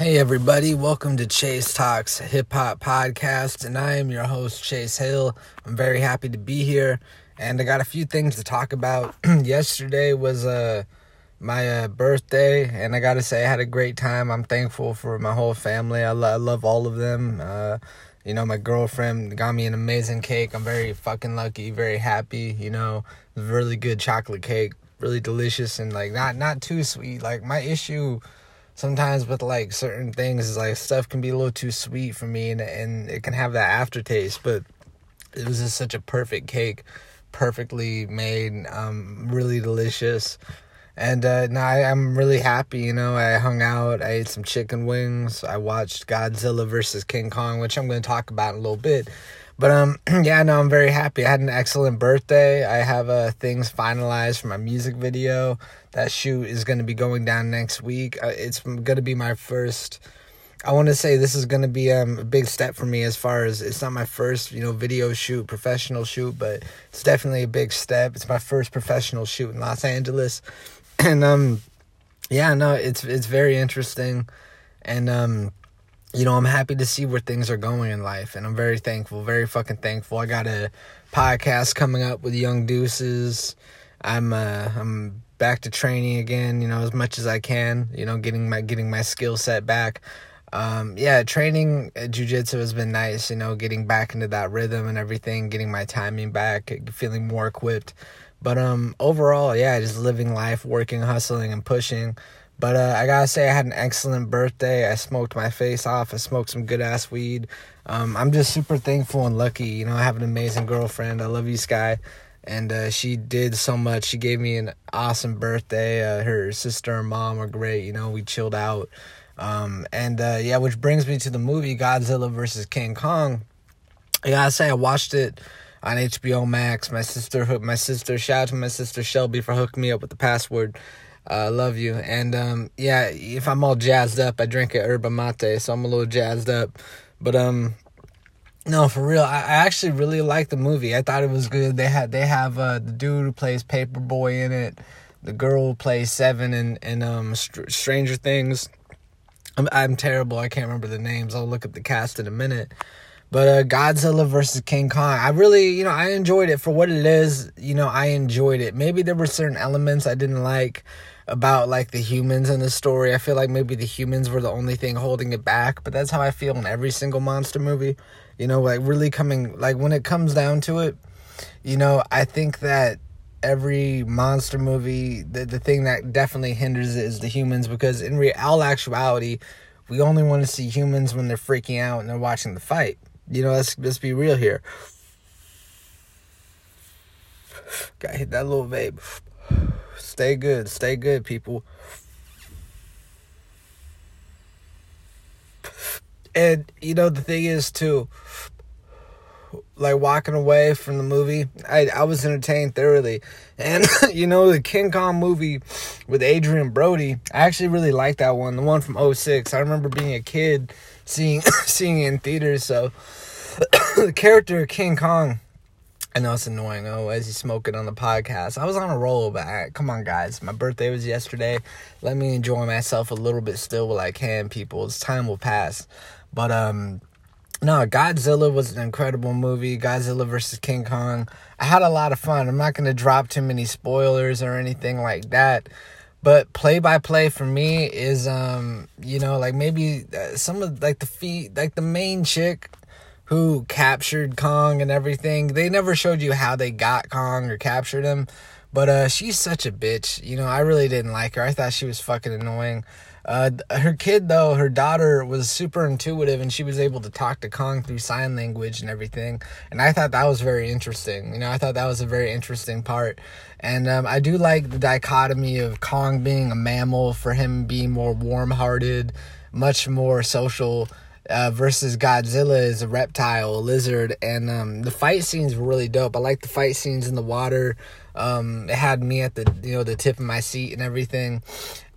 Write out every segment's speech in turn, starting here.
Hey, everybody, welcome to Chase Talks Hip Hop Podcast, and I am your host, Chase Hill. I'm very happy to be here, and I got a few things to talk about. Yesterday was uh, my uh, birthday, and I gotta say, I had a great time. I'm thankful for my whole family, I, lo- I love all of them. Uh, you know, my girlfriend got me an amazing cake. I'm very fucking lucky, very happy. You know, really good chocolate cake, really delicious, and like not not too sweet. Like my issue sometimes with like certain things like stuff can be a little too sweet for me and and it can have that aftertaste but it was just such a perfect cake perfectly made um really delicious. And uh now I, i'm really happy you know i hung out i ate some chicken wings i watched godzilla versus king kong which i'm going to talk about in a little bit but um, yeah, no, I'm very happy. I had an excellent birthday. I have uh, things finalized for my music video. That shoot is going to be going down next week. Uh, it's going to be my first. I want to say this is going to be um, a big step for me as far as it's not my first, you know, video shoot, professional shoot, but it's definitely a big step. It's my first professional shoot in Los Angeles, and um, yeah, no, it's it's very interesting, and um you know, I'm happy to see where things are going in life, and I'm very thankful, very fucking thankful. I got a podcast coming up with Young Deuces. I'm uh, I'm back to training again, you know, as much as I can. You know, getting my getting my skill set back. Um, yeah, training uh, jujitsu has been nice. You know, getting back into that rhythm and everything, getting my timing back, feeling more equipped. But um, overall, yeah, just living life, working, hustling, and pushing. But uh, I gotta say, I had an excellent birthday. I smoked my face off. I smoked some good ass weed. Um, I'm just super thankful and lucky. You know, I have an amazing girlfriend. I love you, Sky. And uh, she did so much. She gave me an awesome birthday. Uh, her sister and mom are great. You know, we chilled out. Um, and uh, yeah, which brings me to the movie Godzilla versus King Kong. I gotta say, I watched it on HBO Max. My sister hooked my sister. Shout out to my sister Shelby for hooking me up with the password. I uh, love you. And um, yeah, if I'm all jazzed up, I drink a yerba mate, so I'm a little jazzed up. But um, no, for real, I, I actually really liked the movie. I thought it was good. They had they have uh, the dude who plays Paper Boi in it, the girl who plays Seven and um Str- Stranger Things. I'm I'm terrible. I can't remember the names. I'll look at the cast in a minute. But uh, Godzilla versus King Kong, I really, you know, I enjoyed it for what it is. You know, I enjoyed it. Maybe there were certain elements I didn't like about like the humans in the story. I feel like maybe the humans were the only thing holding it back, but that's how I feel in every single monster movie. You know, like really coming like when it comes down to it, you know, I think that every monster movie the the thing that definitely hinders it is the humans because in real actuality, we only want to see humans when they're freaking out and they're watching the fight. You know, let's let's be real here. Gotta hit that little vape. Stay good. Stay good, people. And you know the thing is too like walking away from the movie, I I was entertained thoroughly. And you know the King Kong movie with Adrien Brody, I actually really liked that one, the one from 06. I remember being a kid seeing seeing it in theaters, so the character King Kong I know it's annoying. Oh, as he's smoking on the podcast. I was on a roll, but I, come on, guys. My birthday was yesterday. Let me enjoy myself a little bit still while I can, people. This time will pass. But, um, no, Godzilla was an incredible movie. Godzilla versus King Kong. I had a lot of fun. I'm not going to drop too many spoilers or anything like that. But play by play for me is, um, you know, like maybe uh, some of like the feet, like the main chick who captured Kong and everything. They never showed you how they got Kong or captured him. But uh, she's such a bitch. You know, I really didn't like her. I thought she was fucking annoying. Uh, her kid, though, her daughter was super intuitive and she was able to talk to Kong through sign language and everything. And I thought that was very interesting. You know, I thought that was a very interesting part. And um, I do like the dichotomy of Kong being a mammal, for him being more warm hearted, much more social uh, versus Godzilla is a reptile, a lizard, and um, the fight scenes were really dope. I like the fight scenes in the water. Um, it had me at the you know the tip of my seat and everything,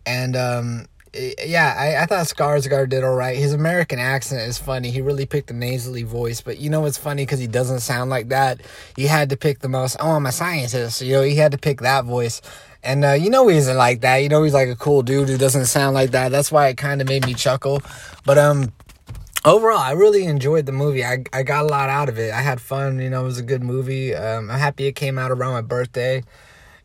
and um, yeah, I, I thought Skarsgård did all right. His American accent is funny. He really picked a nasally voice, but you know what's funny because he doesn't sound like that. He had to pick the most. Oh, I'm a scientist. You know, he had to pick that voice. And uh, you know he isn't like that. You know he's like a cool dude who doesn't sound like that. That's why it kind of made me chuckle. But um, overall, I really enjoyed the movie. I I got a lot out of it. I had fun. You know, it was a good movie. Um, I'm happy it came out around my birthday.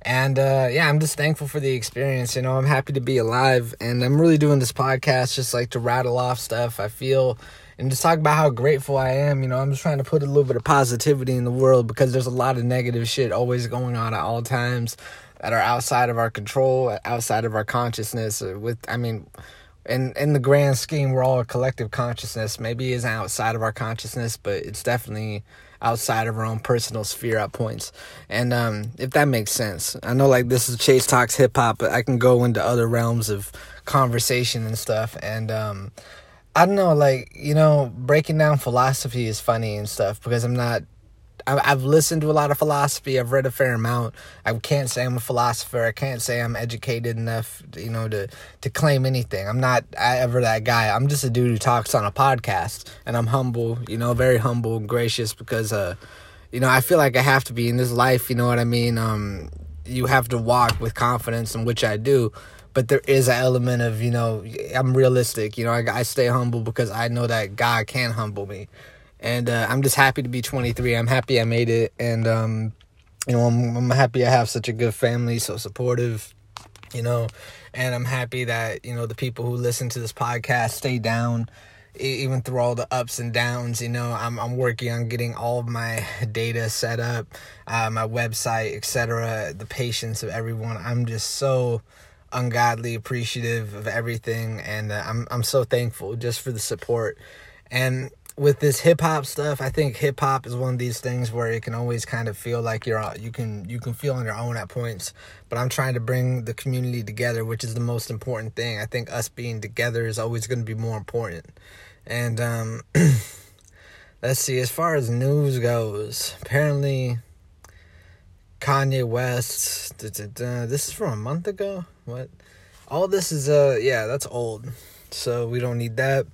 And uh, yeah, I'm just thankful for the experience. You know, I'm happy to be alive, and I'm really doing this podcast just like to rattle off stuff I feel and just talk about how grateful I am. You know, I'm just trying to put a little bit of positivity in the world because there's a lot of negative shit always going on at all times that are outside of our control, outside of our consciousness. Uh, with, I mean, in in the grand scheme, we're all a collective consciousness. Maybe it's outside of our consciousness, but it's definitely outside of our own personal sphere at points. And um, if that makes sense, I know like this is Chase Talks hip hop, but I can go into other realms of conversation and stuff. And um, I don't know, like you know, breaking down philosophy is funny and stuff because I'm not I've listened to a lot of philosophy. I've read a fair amount. I can't say I'm a philosopher. I can't say I'm educated enough, you know, to to claim anything. I'm not ever that guy. I'm just a dude who talks on a podcast, and I'm humble, you know, very humble and gracious because, uh, you know, I feel like I have to be in this life. You know what I mean? Um, you have to walk with confidence, in which I do. But there is an element of, you know, I'm realistic. You know, I, I stay humble because I know that God can humble me and uh, I'm just happy to be 23. I'm happy I made it, and um, you know, I'm, I'm happy I have such a good family, so supportive, you know, and I'm happy that you know the people who listen to this podcast stay down even through all the ups and downs you know. I'm, I'm working on getting all of my data set up uh, my website etc the patience of everyone. I'm just so ungodly appreciative of everything and uh, i'm i'm so thankful just for the support. And with this hip hop stuff, I think hip hop is one of these things where it can always kind of feel like you're you can you can feel on your own at points. But I'm trying to bring the community together, which is the most important thing. I think us being together is always going to be more important. And um, let's see, as far as news goes, apparently Kanye West. Da, da, da, this is from a month ago. What? All this is uh yeah, that's old. So we don't need that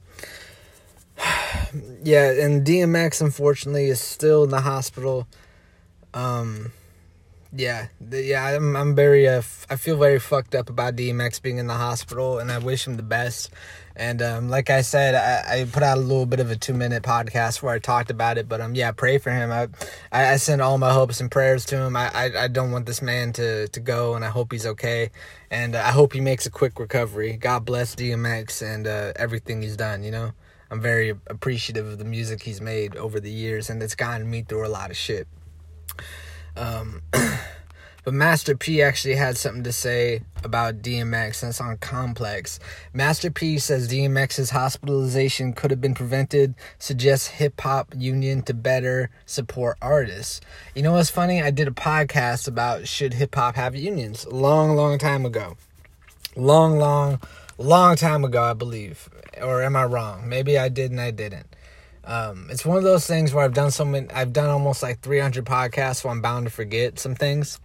yeah, and DMX unfortunately is still in the hospital. Um, yeah, the, yeah, I'm I'm very uh, f- I feel very fucked up about DMX being in the hospital, and I wish him the best. And um, like I said, I, I put out a little bit of a two minute podcast where I talked about it. But um, yeah, pray for him. I I, I send all my hopes and prayers to him. I, I I don't want this man to to go, and I hope he's okay. And uh, I hope he makes a quick recovery. God bless DMX and uh, everything he's done. You know. I'm very appreciative of the music he's made over the years, and it's gotten me through a lot of shit. Um, but Master P actually had something to say about DMX, and it's on Complex. Master P says DMX's hospitalization could have been prevented, suggests hip hop union to better support artists. You know what's funny? I did a podcast about should hip hop have unions a long, long time ago. Long, long, long time ago, I believe or am I wrong? Maybe I did and I didn't. Um, it's one of those things where I've done so many, I've done almost like 300 podcasts, so I'm bound to forget some things.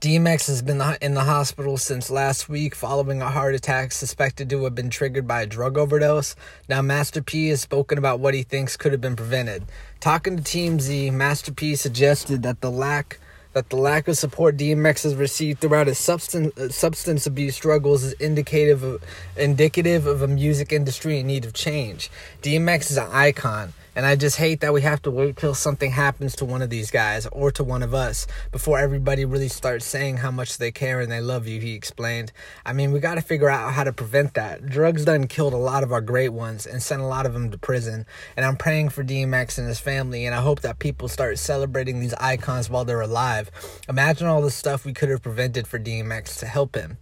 DMX has been in the hospital since last week following a heart attack suspected to have been triggered by a drug overdose. Now, Master P has spoken about what he thinks could have been prevented. Talking to TMZ, Master P suggested that the lack that the lack of support DMX has received throughout his substance uh, substance abuse struggles is indicative of, indicative of a music industry in need of change. DMX is an icon. And I just hate that we have to wait till something happens to one of these guys or to one of us before everybody really starts saying how much they care and they love you, he explained. I mean, we got to figure out how to prevent that. Drugs done killed a lot of our great ones and sent a lot of them to prison. And I'm praying for DMX and his family, and I hope that people start celebrating these icons while they're alive. Imagine all the stuff we could have prevented for DMX to help him.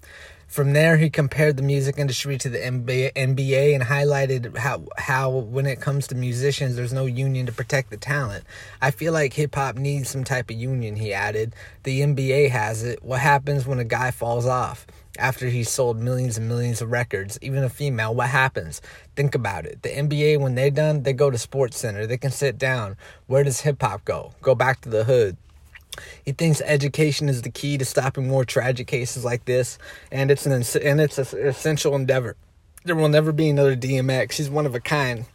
From there, he compared the music industry to the NBA, and highlighted how, how, when it comes to musicians, there's no union to protect the talent. I feel like hip hop needs some type of union, he added. The NBA has it. What happens when a guy falls off? After he's sold millions and millions of records, even a female, what happens? Think about it. The NBA, when they're done, they go to SportsCenter. They can sit down. Where does hip hop go? Go back to the hood He thinks education is the key to stopping more tragic cases like this, and it's an and it's an essential endeavor. There will never be another DMX. He's one of a kind.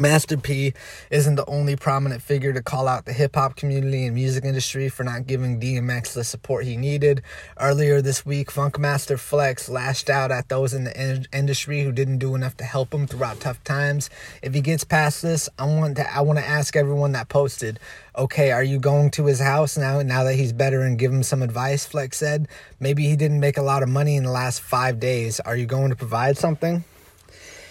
Master P isn't the only prominent figure to call out the hip hop community and music industry for not giving DMX the support he needed. Earlier this week, Funkmaster Flex lashed out at those in the in- industry who didn't do enough to help him throughout tough times. If he gets past this, I want to I want to ask everyone that posted, okay, are you going to his house now now that he's better and give him some advice? Flex said. Maybe he didn't make a lot of money in the last 5 days. Are you going to provide something?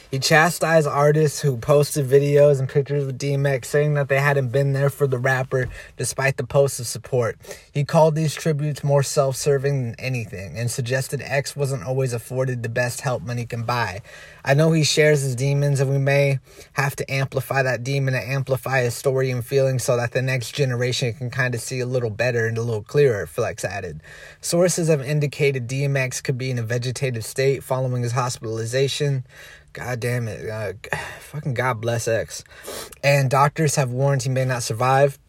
He chastised artists who posted videos and pictures with DMX saying that they hadn't been there for the rapper despite the posts of support. He called these tributes more self serving than anything and suggested X wasn't always afforded the best help money can buy. I know he shares his demons and we may have to amplify that demon and amplify his story and feelings so that the next generation can kind of see a little better and a little clearer, Flex added. Sources have indicated DMX could be in a vegetative state following his hospitalization. God damn it. Uh, fucking God bless X. And doctors have warned he may not survive.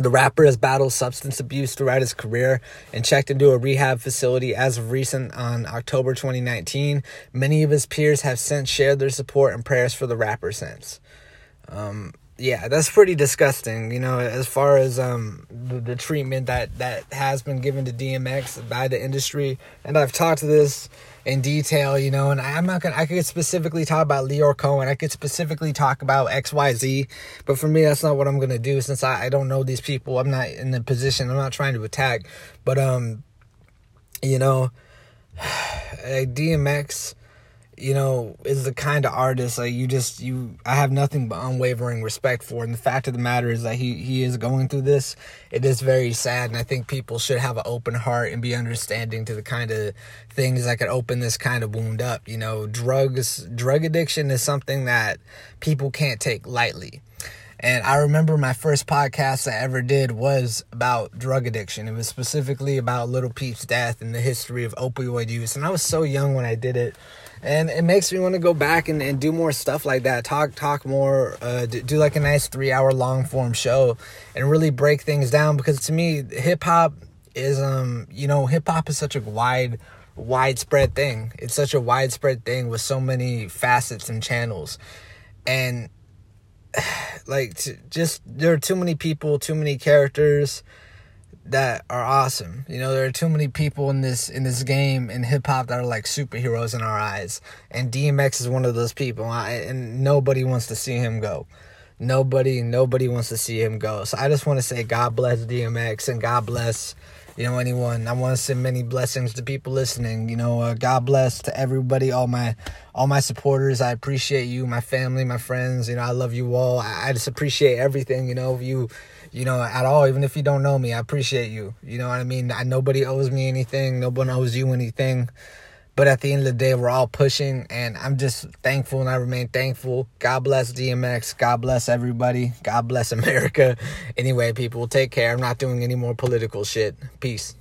The rapper has battled substance abuse throughout his career and checked into a rehab facility as of recent on October 2019. Many of his peers have since shared their support and prayers for the rapper since. Um, yeah, that's pretty disgusting. You know, as far as um the, the treatment that that has been given to DMX by the industry, and I've talked to this in detail. You know, and I'm not gonna. I could specifically talk about Lyor Cohen. I could specifically talk about X Y Z, but for me, that's not what I'm gonna do since I I don't know these people. I'm not in the position. I'm not trying to attack, but um, you know, DMX you know, is the kind of artist like you just you I have nothing but unwavering respect for. And the fact of the matter is that he he is going through this. It is very sad, and I think people should have an open heart and be understanding to the kind of things that could open this kind of wound up. You know, drugs, drug addiction is something that people can't take lightly. And I remember my first podcast I ever did was about drug addiction. It was specifically about Lil Peep's death and the history of opioid use. And I was so young when I did it. And it makes me want to go back and, and do more stuff like that. Talk talk more uh, do, like a nice three hour long form show and really break things down. Because to me hip hop is um you know hip hop is such a wide widespread thing. It's such a widespread thing with so many facets and channels. And like just there are too many people too many characters that are awesome. You know, there are too many people in this in this game in hip hop that are like superheroes in our eyes, and DMX is one of those people. I, and nobody wants to see him go. Nobody, nobody wants to see him go. So I just want to say, God bless DMX and God bless, you know, anyone. I want to send many blessings to people listening. You know, uh, God bless to everybody, all my, all my supporters. I appreciate you, my family, my friends. You know, I love you all. I, I just appreciate everything. You know, you you know, at all. Even if you don't know me, I appreciate you. You know what I mean? I, nobody owes me anything. Nobody owes you anything. But at the end of the day, we're all pushing, and I'm just thankful, and I remain thankful. God bless DMX. God bless everybody. God bless America. Anyway, people, take care. I'm not doing any more political shit. Peace.